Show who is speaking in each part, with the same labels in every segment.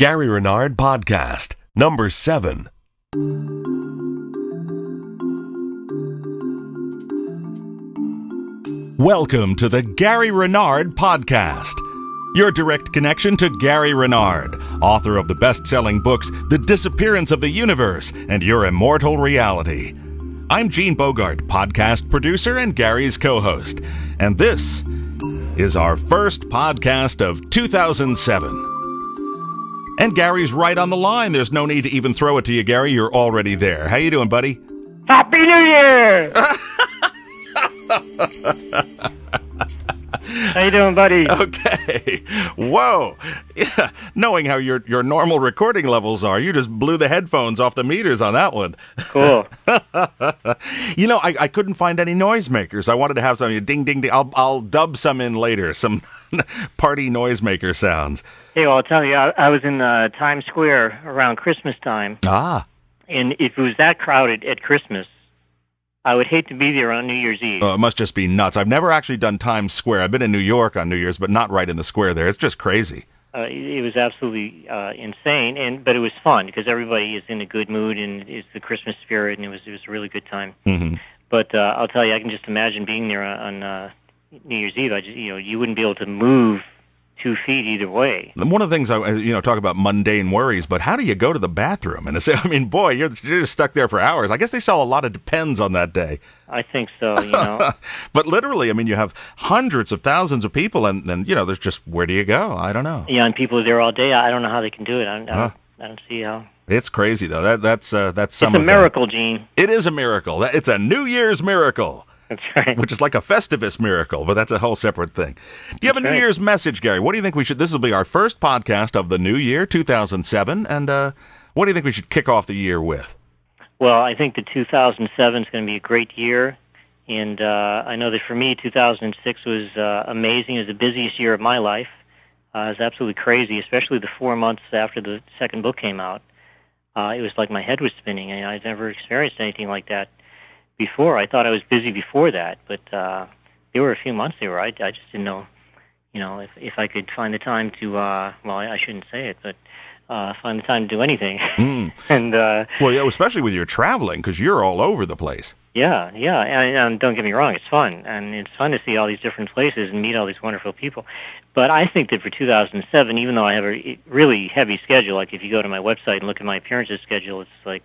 Speaker 1: Gary Renard Podcast, number seven. Welcome to the Gary Renard Podcast, your direct connection to Gary Renard, author of the best selling books The Disappearance of the Universe and Your Immortal Reality. I'm Gene Bogart, podcast producer and Gary's co host, and this is our first podcast of 2007. And Gary's right on the line. There's no need to even throw it to you, Gary. You're already there. How you doing, buddy?
Speaker 2: Happy New Year! How you doing, buddy?
Speaker 1: Okay. Whoa. Yeah. Knowing how your your normal recording levels are, you just blew the headphones off the meters on that one.
Speaker 2: Cool.
Speaker 1: You know, I, I couldn't find any noisemakers. I wanted to have some ding ding ding. I'll I'll dub some in later. Some party noisemaker sounds.
Speaker 2: hey, well, I'll tell you, I, I was in uh, Times Square around Christmas time,
Speaker 1: Ah.
Speaker 2: and if it was that crowded at Christmas, I would hate to be there on New Year's Eve.
Speaker 1: Oh, it must just be nuts. I've never actually done Times Square. I've been in New York on New Year's, but not right in the square there. It's just crazy.
Speaker 2: Uh, it, was absolutely uh, insane, and but it was fun because everybody is in a good mood and it's the Christmas spirit, and it was it was a really good time.
Speaker 1: hmm
Speaker 2: But uh, I'll tell you, I can just imagine being there on, on uh, New Year's Eve. I just, you know, you wouldn't be able to move two feet either way.
Speaker 1: And One of the things I, you know, talk about mundane worries, but how do you go to the bathroom? And I mean, boy, you're, you're just stuck there for hours. I guess they sell a lot of Depends on that day.
Speaker 2: I think so. You know.
Speaker 1: But literally, I mean, you have hundreds of thousands of people, and then you know, there's just where do you go? I don't know.
Speaker 2: Yeah, and people are there all day. I don't know how they can do it. I, I,
Speaker 1: Huh.
Speaker 2: don't, I don't see how.
Speaker 1: It's crazy though. That that's uh, that's some
Speaker 2: it's a
Speaker 1: of that.
Speaker 2: miracle, Gene.
Speaker 1: It is a miracle. It's a New Year's miracle,
Speaker 2: That's right.
Speaker 1: which is like a Festivus miracle, but that's a whole separate thing. Do you have a New. Year's message, Gary? What do you think we should? This will be our first podcast of the new year, 2007, and uh, what do you think we should kick off the year with?
Speaker 2: Well, I think the 2007 is going to be a great year, and uh, I know that for me, 2006 was uh, amazing. It was the busiest year of my life. Uh, it was absolutely crazy, especially the four months after the second book came out. Uh, it was like my head was spinning, and I'd never experienced anything like that before. I thought I was busy before that, but uh, there were a few months there where I, I just didn't know, you know, if if I could find the time to. Uh, well, I, I shouldn't say it, but uh, find the time to do anything.
Speaker 1: Mm.
Speaker 2: and uh,
Speaker 1: Well, yeah, especially with your traveling, because you're all over the place.
Speaker 2: yeah, yeah, and, and don't get me wrong, it's fun, and it's fun to see all these different places and meet all these wonderful people. But I think that for 2007, even though I have a really heavy schedule, like if you go to my website and look at my appearances schedule, it's like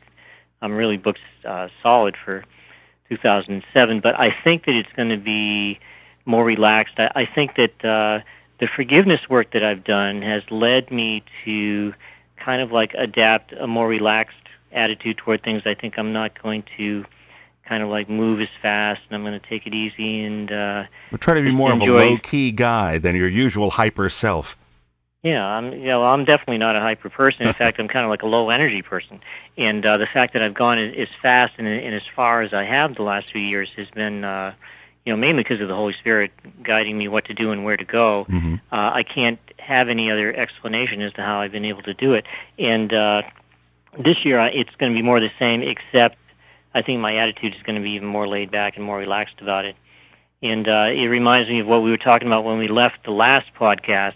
Speaker 2: I'm really booked uh, solid for 2007. But I think that it's going to be more relaxed. I, I think that uh, the forgiveness work that I've done has led me to kind of like adapt a more relaxed attitude toward things. I think I'm not going to kind of like move as fast, and I'm going to take it easy and. Uh,
Speaker 1: We're trying to be more of a
Speaker 2: enjoy-
Speaker 1: low key guy than your usual hyper self.
Speaker 2: Yeah, I'm. Yeah, well, I'm definitely not a hyper person. In fact, I'm kind of like a low energy person. And uh, the fact that I've gone as, as fast and, and as far as I have the last few years has been, uh, you know, mainly because of the Holy Spirit guiding me what to do and where to go.
Speaker 1: hmm
Speaker 2: Uh, I can't have any other explanation as to how I've been able to do it. And uh, this year, I- it's going to be more the same, except I think my attitude is going to be even more laid back and more relaxed about it. And uh, it reminds me of what we were talking about when we left the last podcast.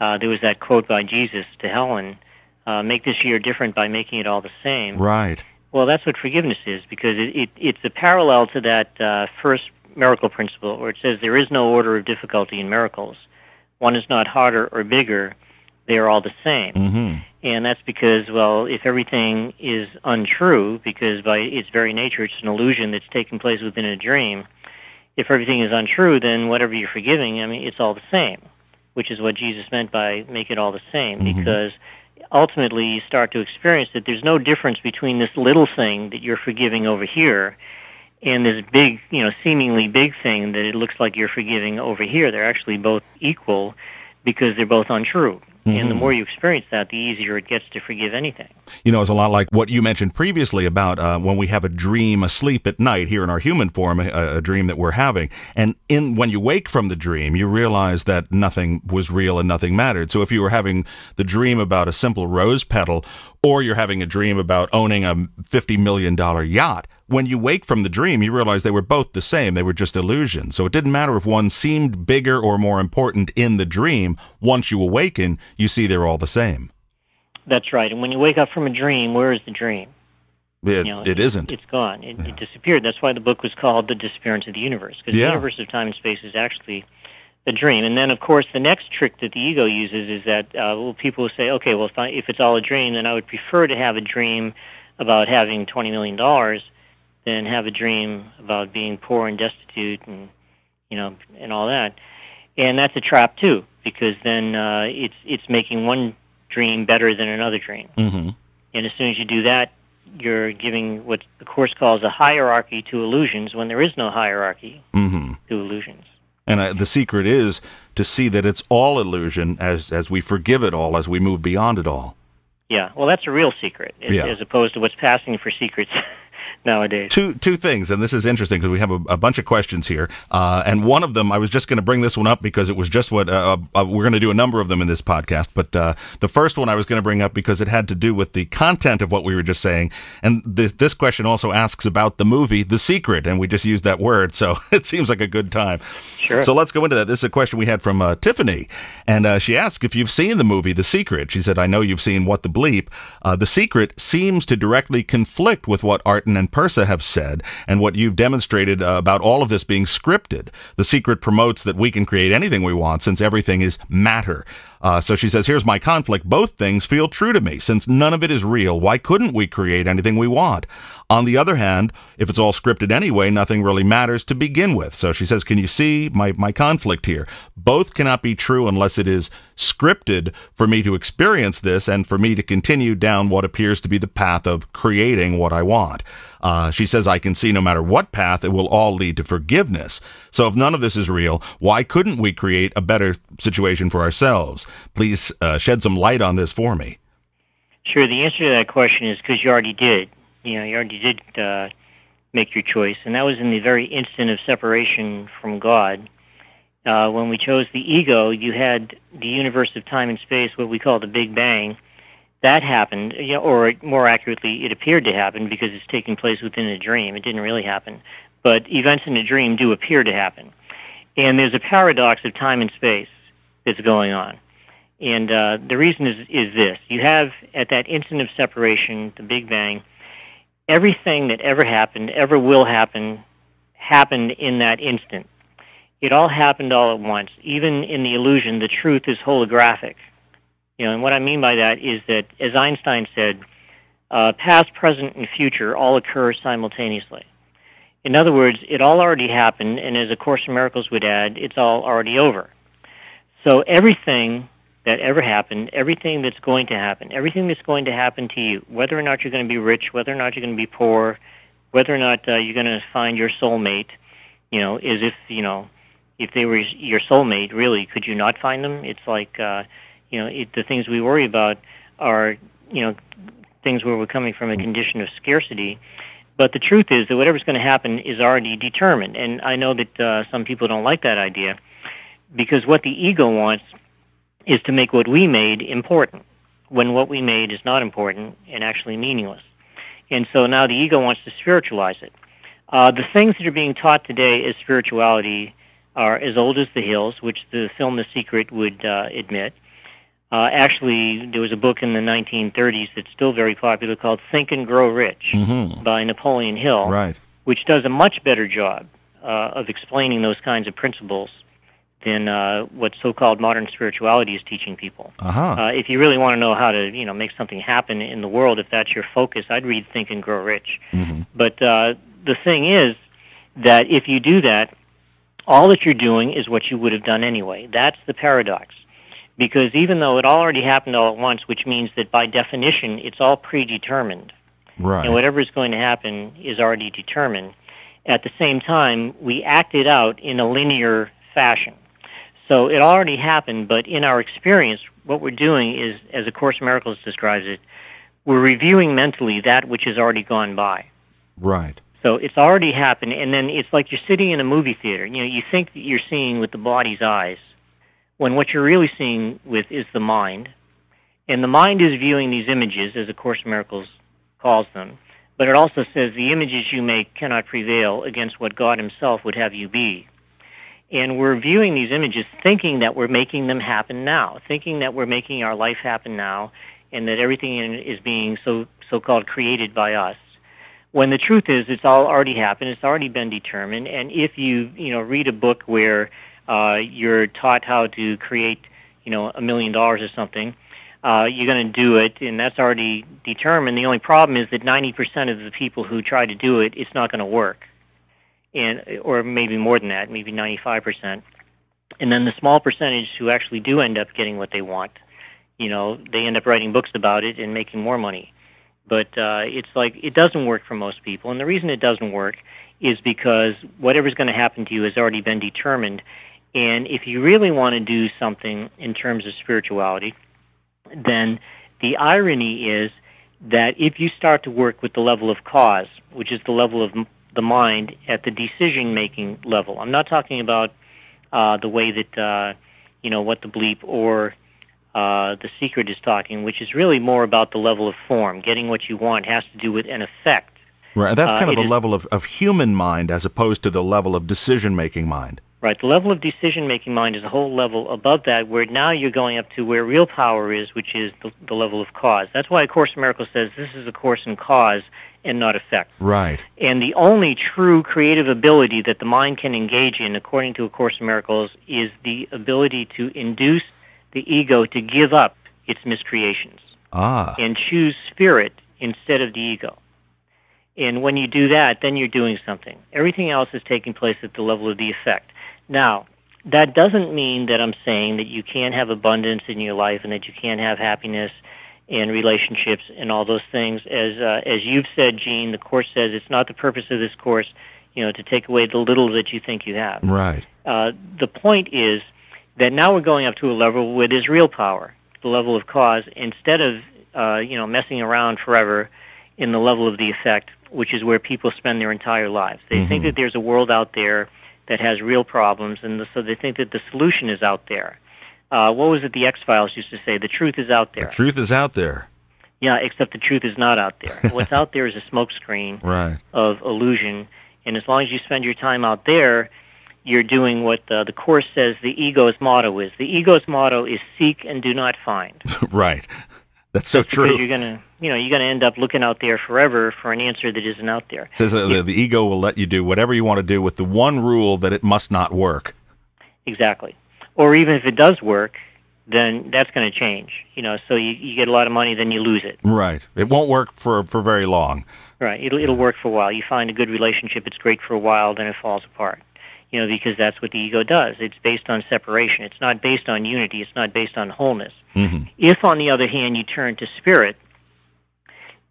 Speaker 2: Uh, there was that quote by Jesus to Helen, uh, make this year different by making it all the same.
Speaker 1: Right.
Speaker 2: Well, that's what forgiveness is because it, it, it's a parallel to that uh, first miracle principle where it says there is no order of difficulty in miracles. One is not harder or bigger. They are all the same.
Speaker 1: hmm
Speaker 2: And that's because, well, if everything is untrue, because by its very nature it's an illusion that's taking place within a dream, if everything is untrue, then whatever you're forgiving, I mean, it's all the same, which is what Jesus meant by make it all the same,
Speaker 1: Mhm.
Speaker 2: because ultimately you start to experience that there's no difference between this little thing that you're forgiving over here and this big, you know, seemingly big thing that it looks like you're forgiving over here. They're actually both equal because they're both untrue. And the
Speaker 1: Mhm.
Speaker 2: more you experience that, the easier it gets to forgive anything.
Speaker 1: You know, it's a lot like what you mentioned previously about uh, when we have a dream asleep at night here in our human form, a, a dream that we're having, and in when you wake from the dream, you realize that nothing was real and nothing mattered. So if you were having the dream about a simple rose petal, or you're having a dream about owning a fifty million dollar yacht, when you wake from the dream, you realize they were both the same. They were just illusions. So it didn't matter if one seemed bigger or more important in the dream. Once you awaken, you see they're all the same.
Speaker 2: That's right. And when you wake up from a dream, where is the dream?
Speaker 1: It,
Speaker 2: You know,
Speaker 1: it isn't.
Speaker 2: It's gone. It,
Speaker 1: Yeah.
Speaker 2: it disappeared. That's why the book was called The Disappearance of the Universe, because
Speaker 1: Yeah.
Speaker 2: the universe of time and space is actually the dream. And then, of course, the next trick that the ego uses is that uh, well, people will say, okay, well, if, I, if it's all a dream, then I would prefer to have a dream about having $20 million than have a dream about being poor and destitute and, you know, and all that. And that's a trap, too, because then uh, it's, it's making one dream better than another dream.
Speaker 1: hmm
Speaker 2: And as soon as you do that, you're giving what the course calls a hierarchy to illusions when there is no hierarchy
Speaker 1: hmm
Speaker 2: to illusions.
Speaker 1: And uh, the secret is to see that it's all illusion as as we forgive it all, as we move beyond it all.
Speaker 2: Yeah, well, that's a real secret, as,
Speaker 1: Yeah.
Speaker 2: as opposed to what's passing for secrets nowadays.
Speaker 1: Two two things, and this is interesting because we have a, a bunch of questions here, uh, and one of them I was just going to bring this one up because it was just what uh, uh, we're going to do a number of them in this podcast. But uh, the first one I was going to bring up because it had to do with the content of what we were just saying, and th- this question also asks about the movie The Secret, and we just used that word, so it seems like a good time.
Speaker 2: Sure.
Speaker 1: So let's go into that. This is a question we had from uh, Tiffany, and uh, she asked if you've seen the movie The Secret. She said, "I know you've seen What the Bleep. Uh, the Secret seems to directly conflict with what Arten and Pursah have said, and what you've demonstrated uh, about all of this being scripted. The Secret promotes that we can create anything we want since everything is matter." Uh, so she says, here's my conflict. Both things feel true to me. Since none of it is real, why couldn't we create anything we want? On the other hand, if it's all scripted anyway, nothing really matters to begin with. So she says, can you see my, my conflict here? Both cannot be true unless it is scripted for me to experience this and for me to continue down what appears to be the path of creating what I want. Uh, she says, I can see no matter what path, it will all lead to forgiveness. So if none of this is real, why couldn't we create a better situation for ourselves? Please uh, shed some light on this for me.
Speaker 2: Sure. The answer to that question is because you already did. You know, you already did uh, make your choice, and that was in the very instant of separation from God. Uh, when we chose the ego, you had the universe of time and space, what we call the Big Bang. That happened, you know, or more accurately, it appeared to happen because it's taking place within a dream. It didn't really happen, but events in a dream do appear to happen. And there's a paradox of time and space that's going on. And uh, the reason is, is this. You have, at that instant of separation, the Big Bang, everything that ever happened, ever will happen, happened in that instant. It all happened all at once. Even in the illusion, the truth is holographic. You know, and what I mean by that is that, as Einstein said, uh, past, present, and future all occur simultaneously. In other words, it all already happened, and as A Course in Miracles would add, it's all already over. So everything that ever happened, everything that's going to happen, everything that's going to happen to you, whether or not you're going to be rich, whether or not you're going to be poor, whether or not uh, you're going to find your soulmate, you know, is if, you know, if they were your soulmate, really, could you not find them? It's like, uh, you know, it, the things we worry about are, you know, things where we're coming from a condition of scarcity. But the truth is that whatever's going to happen is already determined. And I know that uh, some people don't like that idea because what the ego wants is to make what we made important when what we made is not important and actually meaningless. And so now the ego wants to spiritualize it. Uh, the things that are being taught today as spirituality are as old as the hills, which the film The Secret would uh, admit. Uh, actually, there was a book in the 1930s that's still very popular called Think and Grow Rich
Speaker 1: Mm-hmm.
Speaker 2: by Napoleon Hill
Speaker 1: Right.
Speaker 2: which does a much better job uh, of explaining those kinds of principles than uh, what so-called modern spirituality is teaching people.
Speaker 1: Uh-huh.
Speaker 2: Uh, if you really want to know how to, you know, make something happen in the world, if that's your focus, I'd read Think and Grow Rich.
Speaker 1: hmm
Speaker 2: But uh, the thing is that if you do that, all that you're doing is what you would have done anyway. That's the paradox. Because even though it already happened all at once, which means that by definition it's all predetermined,
Speaker 1: Right.
Speaker 2: and whatever is going to happen is already determined. At the same time, we act it out in a linear fashion. So it already happened, but in our experience, what we're doing is, as A Course in Miracles describes it, we're reviewing mentally that which has already gone by.
Speaker 1: Right.
Speaker 2: So it's already happened, and then it's like you're sitting in a movie theater. You know, you think that you're seeing with the body's eyes, when what you're really seeing with is the mind, and the mind is viewing these images, as A Course in Miracles calls them. But it also says the images you make cannot prevail against what God Himself would have you be. And we're viewing these images thinking that we're making them happen now, thinking that we're making our life happen now, and that everything in is being so so-called created by us. When the truth is, it's all already happened. It's already been determined. And if you you know read a book where uh, you're taught how to create you know a million dollars or something, uh, you're going to do it, and that's already determined. The only problem is that 90% of the people who try to do it, it's not going to work, and or maybe more than that, maybe 95%. And then the small percentage who actually do end up getting what they want, you know, they end up writing books about it and making more money. But uh, it's like it doesn't work for most people, and the reason it doesn't work is because whatever's going to happen to you has already been determined. And if you really want to do something in terms of spirituality, then the irony is that if you start to work with the level of cause, which is the level of the mind at the decision-making level, I'm not talking about uh, the way that uh, you know what the bleep or uh, the secret is talking, which is really more about the level of form. Getting what you want has to do with an effect.
Speaker 1: Right. That's kind
Speaker 2: Uh,
Speaker 1: of the level of, of human mind as opposed to the level of decision making mind.
Speaker 2: Right. The level of decision-making mind is a whole level above that, where now you're going up to where real power is, which is the, the level of cause. That's why A Course in Miracles says this is a course in cause and not effect.
Speaker 1: Right.
Speaker 2: And the only true creative ability that the mind can engage in, according to A Course in Miracles, is the ability to induce the ego to give up its miscreations
Speaker 1: Ah.
Speaker 2: and choose spirit instead of the ego. And when you do that, then you're doing something. Everything else is taking place at the level of the effect. Now, that doesn't mean that I'm saying that you can't have abundance in your life and that you can't have happiness and relationships and all those things. As uh, as you've said, Gene, the course says it's not the purpose of this course, you know, to take away the little that you think you have.
Speaker 1: Right.
Speaker 2: Uh, the point is that now we're going up to a level where there's real power, the level of cause, instead of uh, you know messing around forever in the level of the effect, which is where people spend their entire lives. They think
Speaker 1: Mhm.
Speaker 2: that there's a world out there that has real problems, and the, so they think that the solution is out there. Uh, what was it the X Files used to say? The truth is out there.
Speaker 1: The truth is out there.
Speaker 2: Yeah, except the truth is not out there. What's out there is a smokescreen
Speaker 1: Right.
Speaker 2: of illusion. And as long as you spend your time out there, you're doing what uh, the Course says the ego's motto is. The ego's motto is seek and do not find.
Speaker 1: right. That's so true.
Speaker 2: you're gonna, you know, you're gonna end up looking out there forever for an answer that isn't out there.
Speaker 1: It says the, the ego will let you do whatever you want to do with the one rule that it must not work.
Speaker 2: Exactly. Or even if it does work, then that's going to change. You know, so you, you get a lot of money, then you lose it.
Speaker 1: Right. It won't work for for very long.
Speaker 2: Right. It'll it'll work for a while. You find a good relationship, it's great for a while, then it falls apart. You know, because that's what the ego does. It's based on separation. It's not based on unity. It's not based on wholeness.
Speaker 1: hmm
Speaker 2: If, on the other hand, you turn to spirit,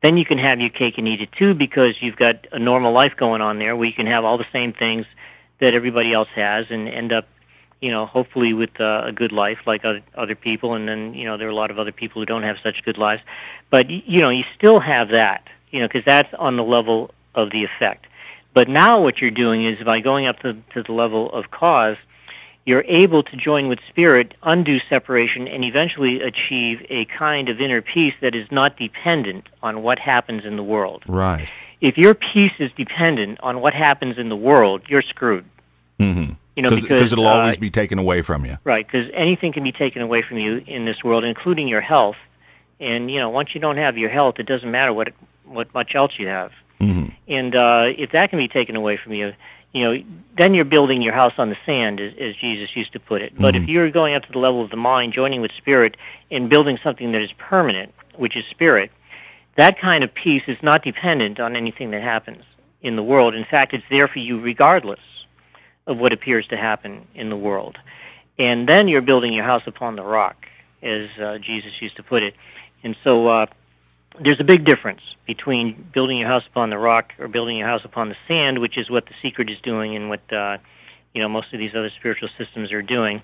Speaker 2: then you can have your cake and eat it too because you've got a normal life going on there where you can have all the same things that everybody else has and end up, you know, hopefully with uh, a good life like other, other people. And then, you know, there are a lot of other people who don't have such good lives. But, you know, you still have that, you know, because that's on the level of the effect. But now what you're doing is by going up to, to the level of cause, you're able to join with spirit, undo separation, and eventually achieve a kind of inner peace that is not dependent on what happens in the world.
Speaker 1: Right.
Speaker 2: If your peace is dependent on what happens in the world, you're screwed.
Speaker 1: hmm
Speaker 2: You know,
Speaker 1: Because
Speaker 2: because
Speaker 1: it'll
Speaker 2: uh,
Speaker 1: always be taken away from you.
Speaker 2: right, because anything can be taken away from you in this world, including your health. And you know, once you don't have your health, it doesn't matter what what much else you have.
Speaker 1: hmm
Speaker 2: And uh, if that can be taken away from you, you know, then you're building your house on the sand, as, as Jesus used to put it. But if
Speaker 1: Mhm.
Speaker 2: you're going up to the level of the mind, joining with spirit, and building something that is permanent, which is spirit, that kind of peace is not dependent on anything that happens in the world. In fact, it's there for you regardless of what appears to happen in the world. And then you're building your house upon the rock, as uh, Jesus used to put it. And so uh, there's a big difference between building your house upon the rock or building your house upon the sand, which is what the secret is doing and what uh, you know most of these other spiritual systems are doing.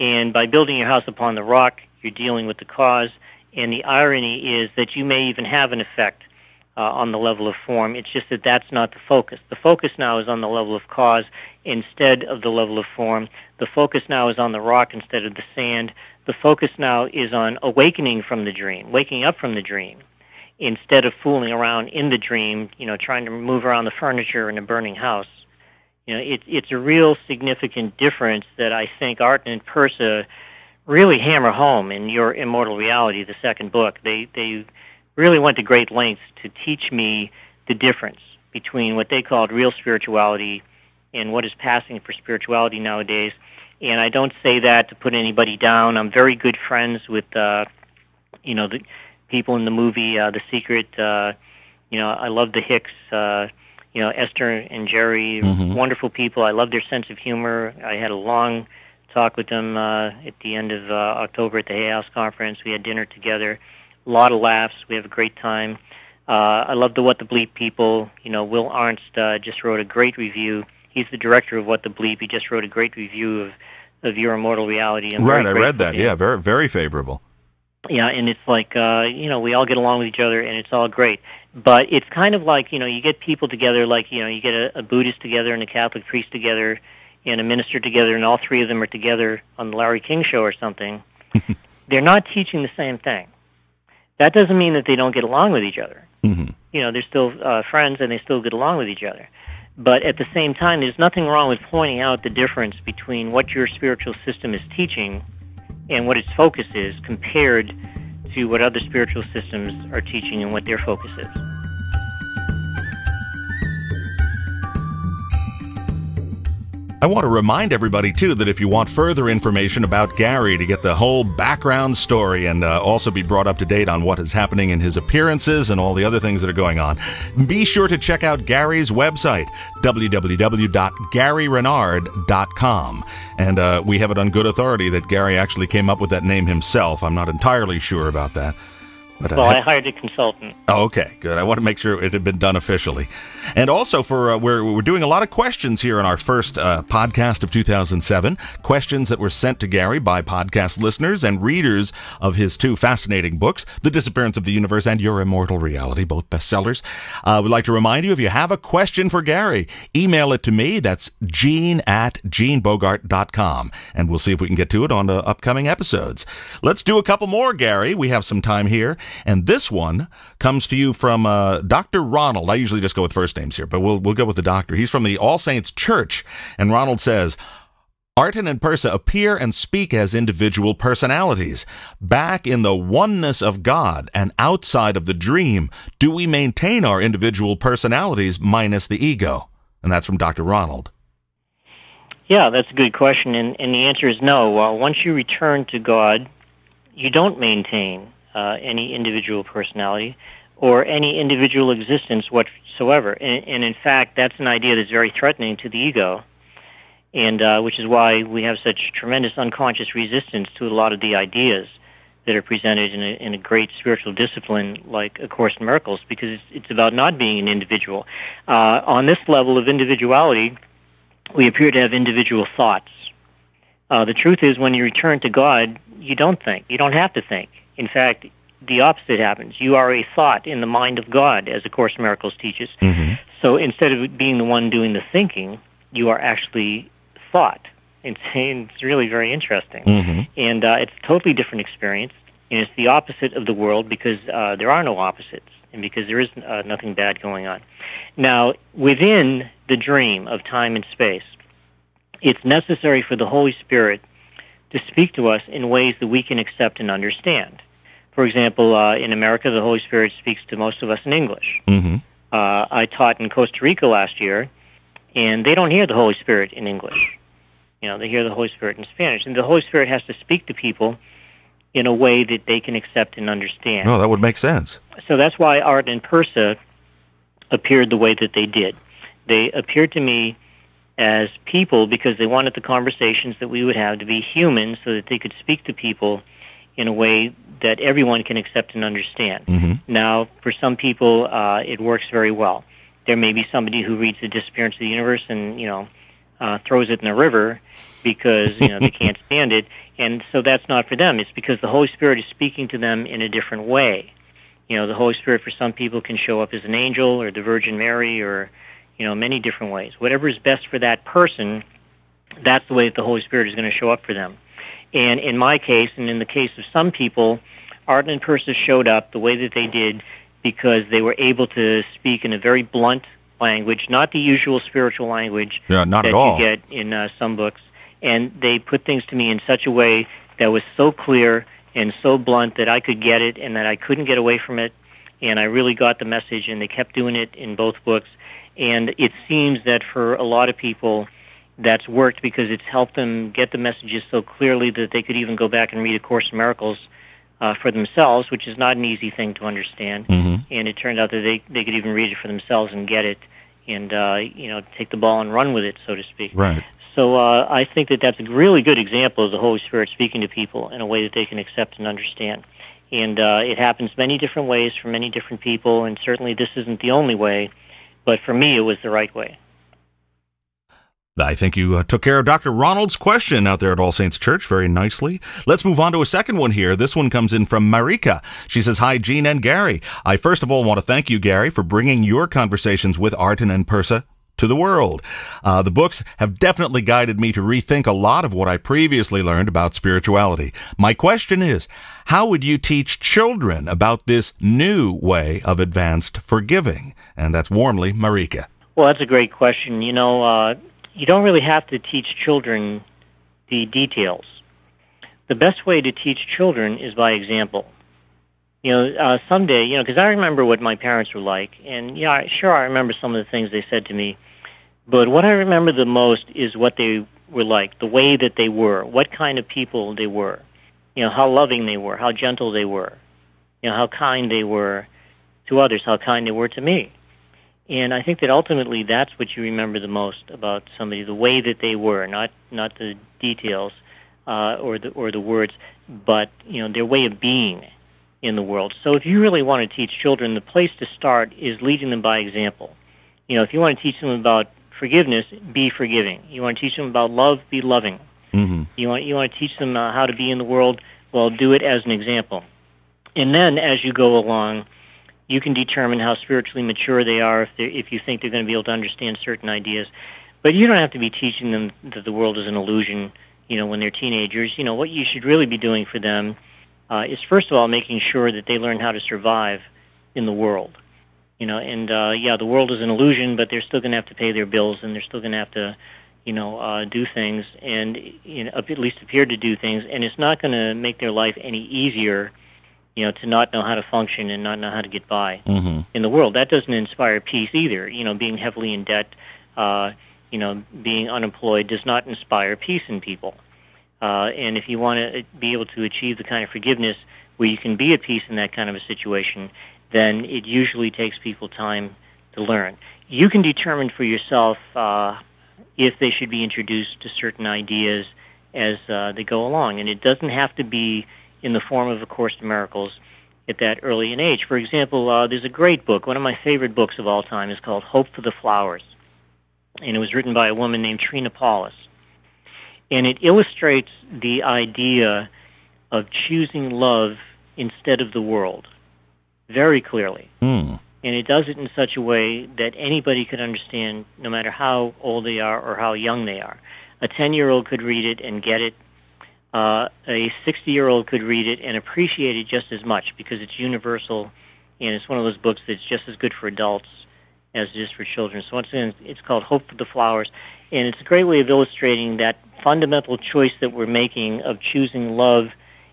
Speaker 2: And by building your house upon the rock, you're dealing with the cause. And the irony is that you may even have an effect uh, on the level of form. It's just that that's not the focus. The focus now is on the level of cause instead of the level of form. The focus now is on the rock instead of the sand. The focus now is on awakening from the dream, waking up from the dream, instead of fooling around in the dream, you know, trying to move around the furniture in a burning house. You know, it, it's a real significant difference that I think Art and Pursah really hammer home in your immortal reality, the second book. They they really went to great lengths to teach me the difference between what they called real spirituality and what is passing for spirituality nowadays. And I don't say that to put anybody down. I'm very good friends with, uh, you know, the people in the movie uh, The Secret. Uh, you know, I love the Hicks. Uh, you know, Esther and Jerry,
Speaker 1: Mhm.
Speaker 2: wonderful people. I love their sense of humor. I had a long talk with them uh, at the end of uh, October at the Hay House conference. We had dinner together. A lot of laughs. We have a great time. Uh, I love the What the Bleep people. You know, Will Arntz uh, just wrote a great review. He's the director of What the Bleep. He just wrote a great review of of Your Immortal Reality. I'm
Speaker 1: right, I read that. Yeah, very very favorable.
Speaker 2: Yeah, and it's like uh, you know we all get along with each other, and it's all great. But it's kind of like you know you get people together, like you know you get a, a Buddhist together and a Catholic priest together, and a minister together, and all three of them are together on the Larry King show or something. They're not teaching the same thing. That doesn't mean that they don't get along with each other.
Speaker 1: hmm
Speaker 2: You know, they're still uh, friends and they still get along with each other. But at the same time, there's nothing wrong with pointing out the difference between what your spiritual system is teaching and what its focus is compared to what other spiritual systems are teaching and what their focus is.
Speaker 1: I want to remind everybody, too, that if you want further information about Gary to get the whole background story and uh, also be brought up to date on what is happening in his appearances and all the other things that are going on, be sure to check out Gary's website, www.garyrenard.com. And uh, we have it on good authority that Gary actually came up with that name himself. I'm not entirely sure about that. But,
Speaker 2: Well, I hired a consultant.
Speaker 1: Oh, okay, good. I want to make sure it had been done officially. And also, for uh, we're we're doing a lot of questions here in our first uh, podcast of 2007. Questions that were sent to Gary by podcast listeners and readers of his two fascinating books, *The Disappearance of the Universe* and *Your Immortal Reality*, both bestsellers. Uh, we'd like to remind you if you have a question for Gary, email it to me. That's Gene at GeneBogart.com, and we'll see if we can get to it on uh, upcoming episodes. Let's do a couple more, Gary. We have some time here. And this one comes to you from uh, Dr. Ronald. I usually just go with first names here, but we'll, we'll go with the doctor. He's from the All Saints Church. And Ronald says, Arten and Pursah appear and speak as individual personalities. Back in the oneness of God and outside of the dream, do we maintain our individual personalities minus the ego? And that's from Dr. Ronald.
Speaker 2: Yeah, that's a good question, and, and the answer is no. Uh, once you return to God, you don't maintain uh, any individual personality or any individual existence whatsoever. And, and in fact, that's an idea that's very threatening to the ego, and uh, which is why we have such tremendous unconscious resistance to a lot of the ideas that are presented in a, in a great spiritual discipline like A Course in Miracles, because it's, it's about not being an individual. Uh, on this level of individuality, we appear to have individual thoughts. Uh, the truth is, when you return to God, you don't think. You don't have to think. In fact, the opposite happens. You are a thought in the mind of God, as A Course in Miracles teaches.
Speaker 1: Mm-hmm.
Speaker 2: So instead of being the one doing the thinking, you are actually thought. It's, it's really very interesting.
Speaker 1: Mm-hmm.
Speaker 2: And uh, it's a totally different experience. And it's the opposite of the world because uh, there are no opposites and because there is uh, nothing bad going on. Now, within the dream of time and space, it's necessary for the Holy Spirit to speak to us in ways that we can accept and understand. For example, uh, in America, the Holy Spirit speaks to most of us in English.
Speaker 1: Mm-hmm.
Speaker 2: Uh, I taught in Costa Rica last year, and they don't hear the Holy Spirit in English. You know, they hear the Holy Spirit in Spanish, and the Holy Spirit has to speak to people in a way that they can accept and understand.
Speaker 1: No, that would make sense.
Speaker 2: So that's why Art and Pursah appeared the way that they did. They appeared to me as people because they wanted the conversations that we would have to be human so that they could speak to people in a way that everyone can accept and understand.
Speaker 1: Mm-hmm.
Speaker 2: Now, for some people, uh, it works very well. There may be somebody who reads the disappearance of the universe and, you know, uh, throws it in the river because, you know, they can't stand it. And so that's not for them. It's because the Holy Spirit is speaking to them in a different way. You know, the Holy Spirit for some people can show up as an angel or the Virgin Mary or, you know, many different ways. Whatever is best for that person, that's the way that the Holy Spirit is going to show up for them. And in my case, and in the case of some people, Arten and Persis showed up the way that they did because they were able to speak in a very blunt language, not the usual spiritual language
Speaker 1: Yeah, not
Speaker 2: that
Speaker 1: at all.
Speaker 2: you get in uh, some books. And they put things to me in such a way that was so clear and so blunt that I could get it and that I couldn't get away from it. And I really got the message, and they kept doing it in both books. And it seems that for a lot of people, that's worked because it's helped them get the messages so clearly that they could even go back and read A Course in Miracles uh, for themselves, which is not an easy thing to understand.
Speaker 1: Mm-hmm.
Speaker 2: And it turned out that they they could even read it for themselves and get it, and uh, you know take the ball and run with it, so to speak.
Speaker 1: Right.
Speaker 2: So uh, I think that that's a really good example of the Holy Spirit speaking to people in a way that they can accept and understand. And uh, it happens many different ways for many different people, and certainly this isn't the only way, but for me it was the right way.
Speaker 1: I think you uh, took care of Dr. Ronald's question out there at All Saints Church very nicely. Let's move on to a second one here. This one comes in from Marika. She says, Hi, Gene and Gary. I first of all want to thank you, Gary, for bringing your conversations with Arten and Pursah to the world. Uh, the books have definitely guided me to rethink a lot of what I previously learned about spirituality. My question is, how would you teach children about this new way of advanced forgiving? And that's warmly Marika.
Speaker 2: Well, that's a great question. You know, uh, you don't really have to teach children the details. The best way to teach children is by example. You know, uh, someday, you know, because I remember what my parents were like, and yeah, sure, I remember some of the things they said to me, but what I remember the most is what they were like, the way that they were, what kind of people they were, you know, how loving they were, how gentle they were, you know, how kind they were to others, how kind they were to me. And I think that ultimately that's what you remember the most about somebody, the way that they were, not not the details uh, or the or the words, but you know their way of being in the world. So if you really want to teach children, the place to start is leading them by example. You know, if you want to teach them about forgiveness, be forgiving. You want to teach them about love, be loving.
Speaker 1: Mm-hmm.
Speaker 2: You want you want to teach them uh, how to be in the world. Well, do it as an example. And then as you go along, you can determine how spiritually mature they are if if you think they're going to be able to understand certain ideas. But you don't have to be teaching them that the world is an illusion. You know, when they're teenagers, you know what you should really be doing for them uh, is first of all making sure that they learn how to survive in the world. You know, and uh, yeah, the world is an illusion, but they're still going to have to pay their bills, and they're still going to have to, you know, uh, do things, and you know, at least appear to do things, and it's not going to make their life any easier you know, to not know how to function and not know how to get by
Speaker 1: mm-hmm.
Speaker 2: in the world. That doesn't inspire peace either. You know, being heavily in debt, uh, you know, being unemployed does not inspire peace in people. Uh, and if you want to be able to achieve the kind of forgiveness where you can be at peace in that kind of a situation, then it usually takes people time to learn. You can determine for yourself uh, if they should be introduced to certain ideas as uh, they go along, and it doesn't have to be in the form of A Course in Miracles at that early an age. For example, uh, there's a great book. One of my favorite books of all time is called Hope for the Flowers, and it was written by a woman named Trina Paulus. And it illustrates the idea of choosing love instead of the world very clearly.
Speaker 1: Mm.
Speaker 2: And it does it in such a way that anybody could understand, no matter how old they are or how young they are. A 10 year old could read it and get it uh, a 60 year old could read it and appreciate it just as much because it's universal and it's one of those books that's just as good for adults as it is for children. So once again, it's called Hope for the Flowers, and it's a great way of illustrating that fundamental choice that we're making of choosing love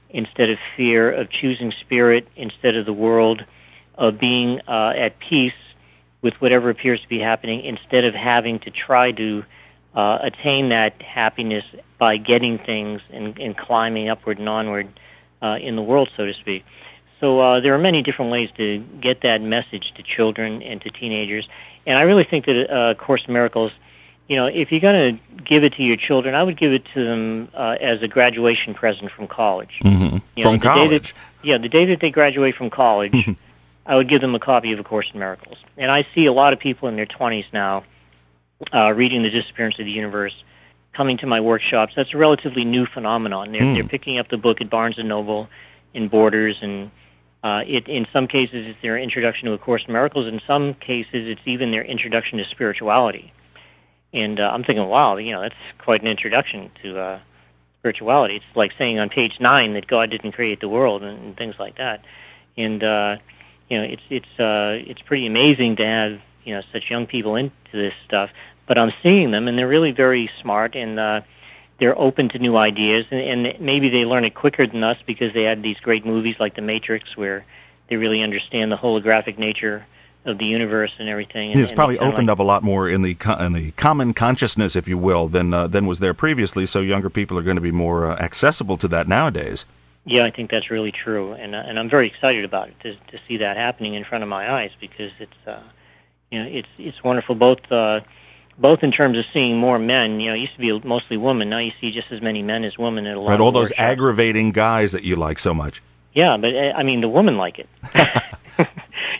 Speaker 2: instead of fear, of choosing spirit instead of the world, of being uh, at peace with whatever appears to be happening instead of having to try to uh, attain that happiness by getting things and, and climbing upward and onward uh, in the world, so to speak. So uh, there are many different ways to get that message to children and to teenagers. And I really think that uh, Course in Miracles, you know, if you're going to give it to your children, I would give it to them uh, as a graduation present from college.
Speaker 1: Mm-hmm.
Speaker 2: You
Speaker 1: From
Speaker 2: know, the day that-
Speaker 1: college.
Speaker 2: yeah, the day that they graduate from college, I would give them a copy of A Course in Miracles. And I see a lot of people in their 20s now uh, reading The Disappearance of the Universe, coming to my workshops. That's a relatively new phenomenon. They're,
Speaker 1: Hmm.
Speaker 2: they're picking up the book at Barnes and Noble, in Borders, and uh, it, in some cases it's their introduction to A Course in Miracles. In some cases it's even their introduction to spirituality. And uh, I'm thinking, wow, you know, that's quite an introduction to uh, spirituality. It's like saying on page nine that God didn't create the world and, and things like that. And uh, you know, it's it's uh, it's pretty amazing to have you know such young people into this stuff. But I'm seeing them, and they're really very smart, and uh, they're open to new ideas, and, and maybe they learn it quicker than us because they had these great movies like The Matrix, where they really understand the holographic nature of the universe and everything. And,
Speaker 1: it's probably opened
Speaker 2: like,
Speaker 1: up a lot more in the in the common consciousness, if you will, than uh, than was there previously. So younger people are going to be more uh, accessible to that nowadays.
Speaker 2: Yeah, I think that's really true, and uh, and I'm very excited about it to to see that happening in front of my eyes because it's uh, you know it's it's wonderful both uh, both in terms of seeing more men. You know, it used to be mostly women. Now you see just as many men as women at a lot.
Speaker 1: Right,
Speaker 2: of
Speaker 1: all those aggravating guys that you like so much.
Speaker 2: Yeah, but uh, I mean the women like it.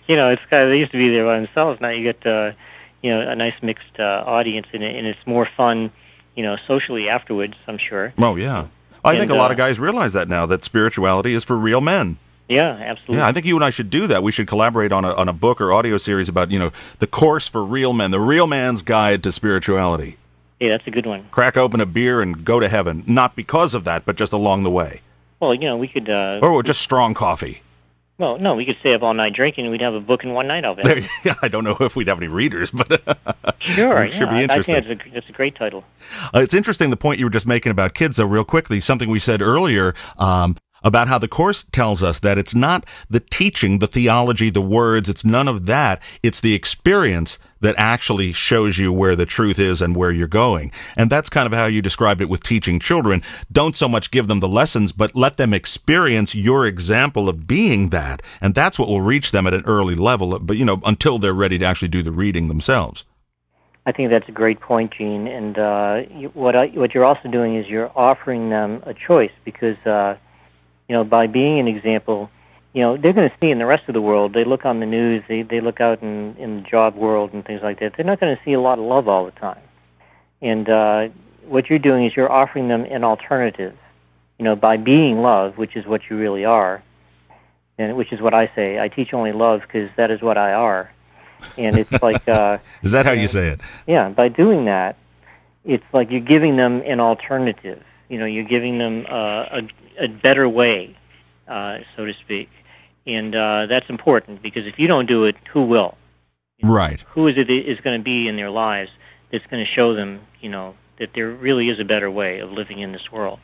Speaker 2: you know, it's kind of, they used to be there by themselves. Now you get uh, you know a nice mixed uh, audience, and, and it's more fun. You know, socially afterwards. I'm sure.
Speaker 1: Oh yeah. I
Speaker 2: And,
Speaker 1: think a lot of
Speaker 2: uh,
Speaker 1: guys realize that now that spirituality is for real men.
Speaker 2: Yeah, absolutely.
Speaker 1: Yeah, I think you and I should do that. We should collaborate on a on a book or audio series about you know the course for real men, the real man's guide to spirituality.
Speaker 2: yeah, that's a good one.
Speaker 1: Crack open a beer and go to heaven, not because of that, but just along the way,
Speaker 2: Well, you know, we could. Uh,
Speaker 1: or just strong coffee.
Speaker 2: well, no, we could stay up all night drinking, and we'd have a book in one night of it.
Speaker 1: There, yeah, I don't know if we'd have any readers, but
Speaker 2: Sure,
Speaker 1: It should
Speaker 2: yeah,
Speaker 1: be
Speaker 2: I-
Speaker 1: interesting.
Speaker 2: I think that's a, that's a great title.
Speaker 1: Uh, it's interesting the point you were just making about kids, though, real quickly. Something we said earlier um, about how the Course tells us that it's not the teaching, the theology, the words, it's none of that. It's the experience that actually shows you where the truth is and where you're going. And that's kind of how you described it with teaching children. Don't so much give them the lessons, but let them experience your example of being that. And that's what will reach them at an early level, but, you know, until they're ready to actually do the reading themselves.
Speaker 2: I think that's a great point, Gene. And uh, you, what I, what you're also doing is you're offering them a choice because uh, you know by being an example, you know they're going to see in the rest of the world. They look on the news, they they look out in in the job world and things like that. They're not going to see a lot of love all the time. And uh, what you're doing is you're offering them an alternative. You know, by being love, which is what you really are, and which is what I say. I teach only love because that is what I are. And it's like. Uh,
Speaker 1: Is that how you say it?
Speaker 2: yeah, by doing that, it's like you're giving them an alternative. You know, you're giving them uh, a, a better way, uh, so to speak. And uh, that's important because if you don't do it, who will?
Speaker 1: Right.
Speaker 2: Who is it that is going to be in their lives that's going to show them, you know, that there really is a better way of living in this world?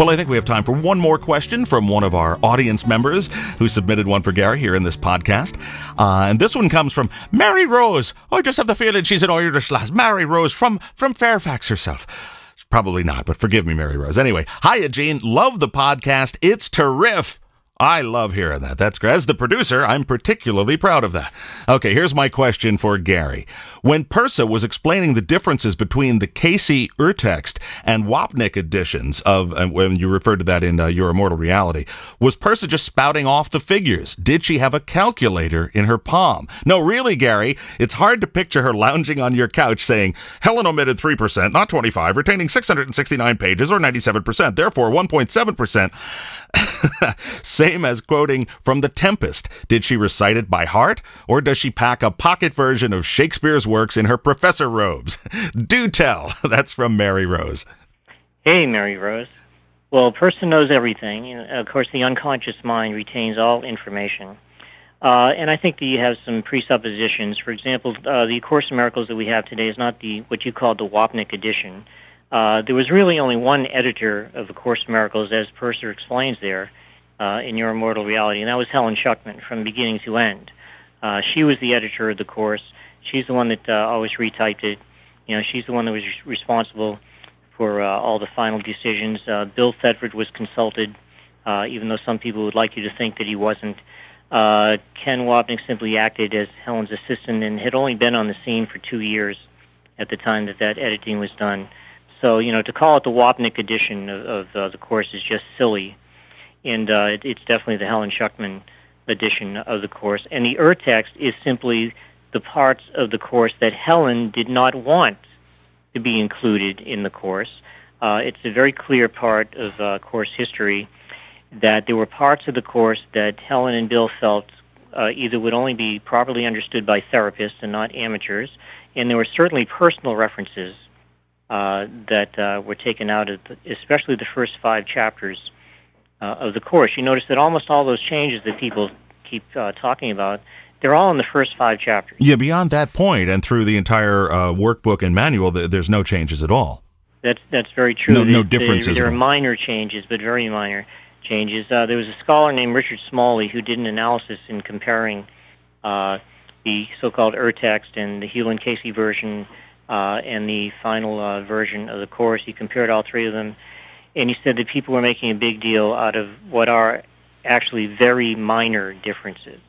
Speaker 1: Well, I think we have time for one more question from one of our audience members who submitted one for Gary here in this podcast. Uh, and this one comes from Mary Rose. I just have the feeling she's an Irish lass. Mary Rose from, from Fairfax herself. Probably not, but forgive me, Mary Rose. Anyway, hiya, Gene. Love the podcast. It's terrific. I love hearing that. That's great. As the producer, I'm particularly proud of that. Okay, here's my question for Gary. When Pursah was explaining the differences between the Cayce Urtext and Wapnick editions of, and when you referred to that in uh, Your Immortal Reality, was Pursah just spouting off the figures? Did she have a calculator in her palm? No, really, Gary, it's hard to picture her lounging on your couch saying, Helen omitted 3%, not 25, retaining 669 pages or 97%, therefore 1.7%. Same as quoting from The Tempest. Did she recite it by heart, or does she pack a pocket version of Shakespeare's works in her professor robes? Do tell. That's from Mary Rose.
Speaker 2: Hey, Mary Rose. Well, Pursah knows everything. Of course, the unconscious mind retains all information. Uh, and I think that you have some presuppositions. For example, uh, the Course in Miracles that we have today is not the what you call the Wapnick edition. Uh, there was really only one editor of the Course in Miracles, as Pursah explains there uh, in Your Immortal Reality, and that was Helen Schucman from beginning to end. Uh, she was the editor of the course. She's the one that uh, always retyped it. You know, she's the one that was responsible for uh, all the final decisions. Uh, Bill Thetford was consulted, even though some people would like you to think that he wasn't. Ken Wapnick simply acted as Helen's assistant and had only been on the scene for two years at the time that that editing was done. So, you know, to call it the Wapnick edition of, of uh, the course is just silly. And uh, it, it's definitely the Helen Schucman edition of the course. And the Ur text is simply the parts of the course that Helen did not want to be included in the course. Uh, it's a very clear part of uh, course history that there were parts of the course that Helen and Bill felt uh, either would only be properly understood by therapists and not amateurs, and there were certainly personal references uh, that uh, were taken out of, the, especially the first five chapters uh, of the course. You notice that almost all those changes that people keep uh, talking about, they're all in the first five chapters.
Speaker 1: Yeah, beyond that point and through the entire uh, workbook and manual, th- there's no changes at all.
Speaker 2: That's that's very true.
Speaker 1: No, no differences
Speaker 2: There are minor changes, but very minor changes. Uh, there was a scholar named Richard Smoley who did an analysis in comparing uh, the so-called Urtext and the Hugh Lynn Cayce version uh, and the final uh, version of the course. He compared all three of them, and he said that people were making a big deal out of what are actually very minor differences.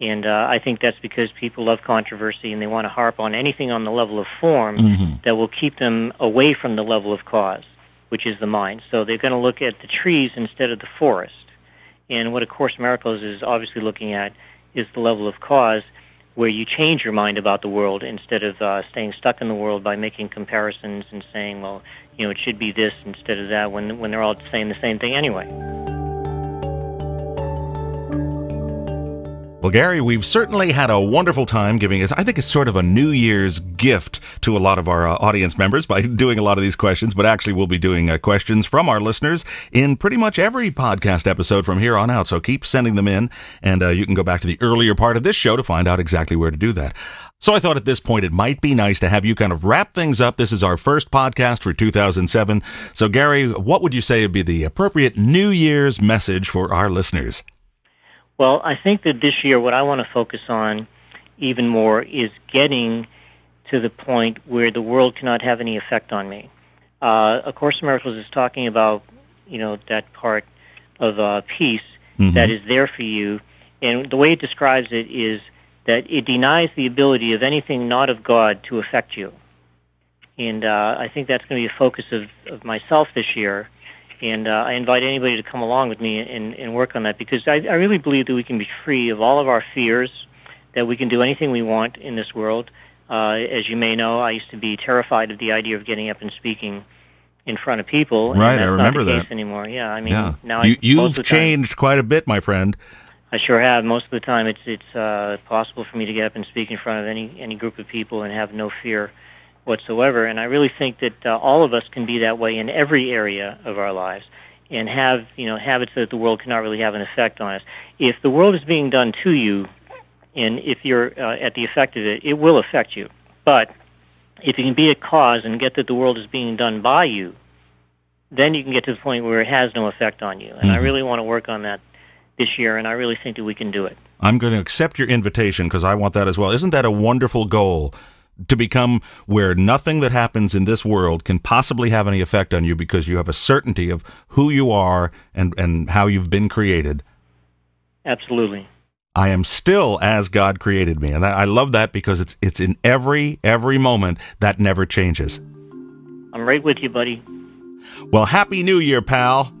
Speaker 2: And uh, I think that's because people love controversy and they want to harp on anything on the level of form
Speaker 1: Mm-hmm.
Speaker 2: that will keep them away from the level of cause, which is the mind. So they're going to look at the trees instead of the forest. And what A Course in Miracles is obviously looking at is the level of cause where you change your mind about the world instead of uh, staying stuck in the world by making comparisons and saying, well, you know, it should be this instead of that when, when they're all saying the same thing anyway.
Speaker 1: Well, Gary, we've certainly had a wonderful time giving it. I think it's sort of a New Year's gift to a lot of our uh, audience members by doing a lot of these questions, but actually we'll be doing uh, questions from our listeners in pretty much every podcast episode from here on out. So keep sending them in, and uh, you can go back to the earlier part of this show to find out exactly where to do that. So I thought at this point it might be nice to have you kind of wrap things up. This is our first podcast for 2007. So, Gary, what would you say would be the appropriate New Year's message for our listeners?
Speaker 2: Well, I think that this year what I want to focus on even more is getting to the point where the world cannot have any effect on me. Uh, A Course in Miracles is talking about, you know, that part of uh, peace that is there for you. And the way it describes it is that it denies the ability of anything not of God to affect you. And uh, I think that's going to be a focus of, of myself this year. And uh, I invite anybody to come along with me and, and work on that because I, I really believe that we can be free of all of our fears, that we can do anything we want in this world. Uh, as you may know, I used to be terrified of the idea of getting up and speaking in front of people. and
Speaker 1: Right, I remember
Speaker 2: not the
Speaker 1: that.
Speaker 2: case anymore. Yeah, I mean,
Speaker 1: Yeah.
Speaker 2: now
Speaker 1: you,
Speaker 2: I,
Speaker 1: you've
Speaker 2: the time-
Speaker 1: changed quite a bit, my friend.
Speaker 2: I sure have. Most of the time, it's it's uh, possible for me to get up and speak in front of any any group of people and have no fear whatsoever. And I really think that uh, all of us can be that way in every area of our lives, and have you know habits that the world cannot really have an effect on us. If the world is being done to you, and if you're uh, at the effect of it, it will affect you. But if you can be a cause and get that the world is being done by you, then you can get to the point where it has no effect on you. And I
Speaker 1: Mhm.
Speaker 2: really want to work on that this year, and I really think that we can do it.
Speaker 1: I'm going to accept your invitation because I want that as well. Isn't that a wonderful goal? To become where nothing that happens in this world can possibly have any effect on you because you have a certainty of who you are and, and how you've been created.
Speaker 2: Absolutely.
Speaker 1: I am still as God created me. And I I love that because it's, it's in every, every moment that never changes.
Speaker 2: I'm right with you, buddy.
Speaker 1: Well, Happy New Year, pal.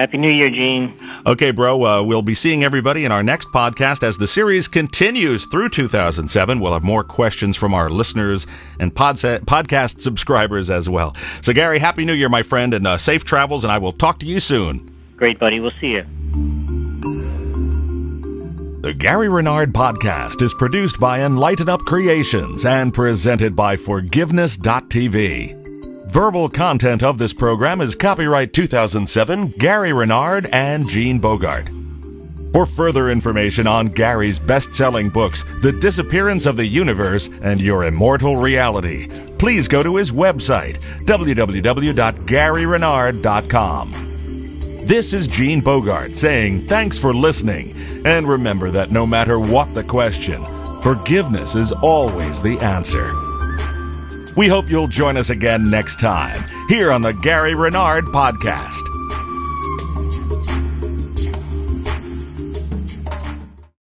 Speaker 2: Happy New Year, Gene.
Speaker 1: Okay, bro, uh, we'll be seeing everybody in our next podcast as the series continues through 2007. We'll have more questions from our listeners and podsa- podcast subscribers as well. So, Gary, Happy New Year, my friend, and uh, safe travels, and I will talk to you soon.
Speaker 2: Great, buddy. We'll see you.
Speaker 1: The Gary Renard Podcast is produced by Enlighten Up Creations and presented by Forgiveness.tv. Verbal content of this program is copyright 2007 Gary Renard and Gene Bogart. For further information on Gary's best selling books, The Disappearance of the Universe and Your Immortal Reality, please go to his website, www.garyrenard.com. This is Gene Bogart saying thanks for listening, and remember that no matter what the question, forgiveness is always the answer. We hope you'll join us again next time here on the Gary Renard Podcast.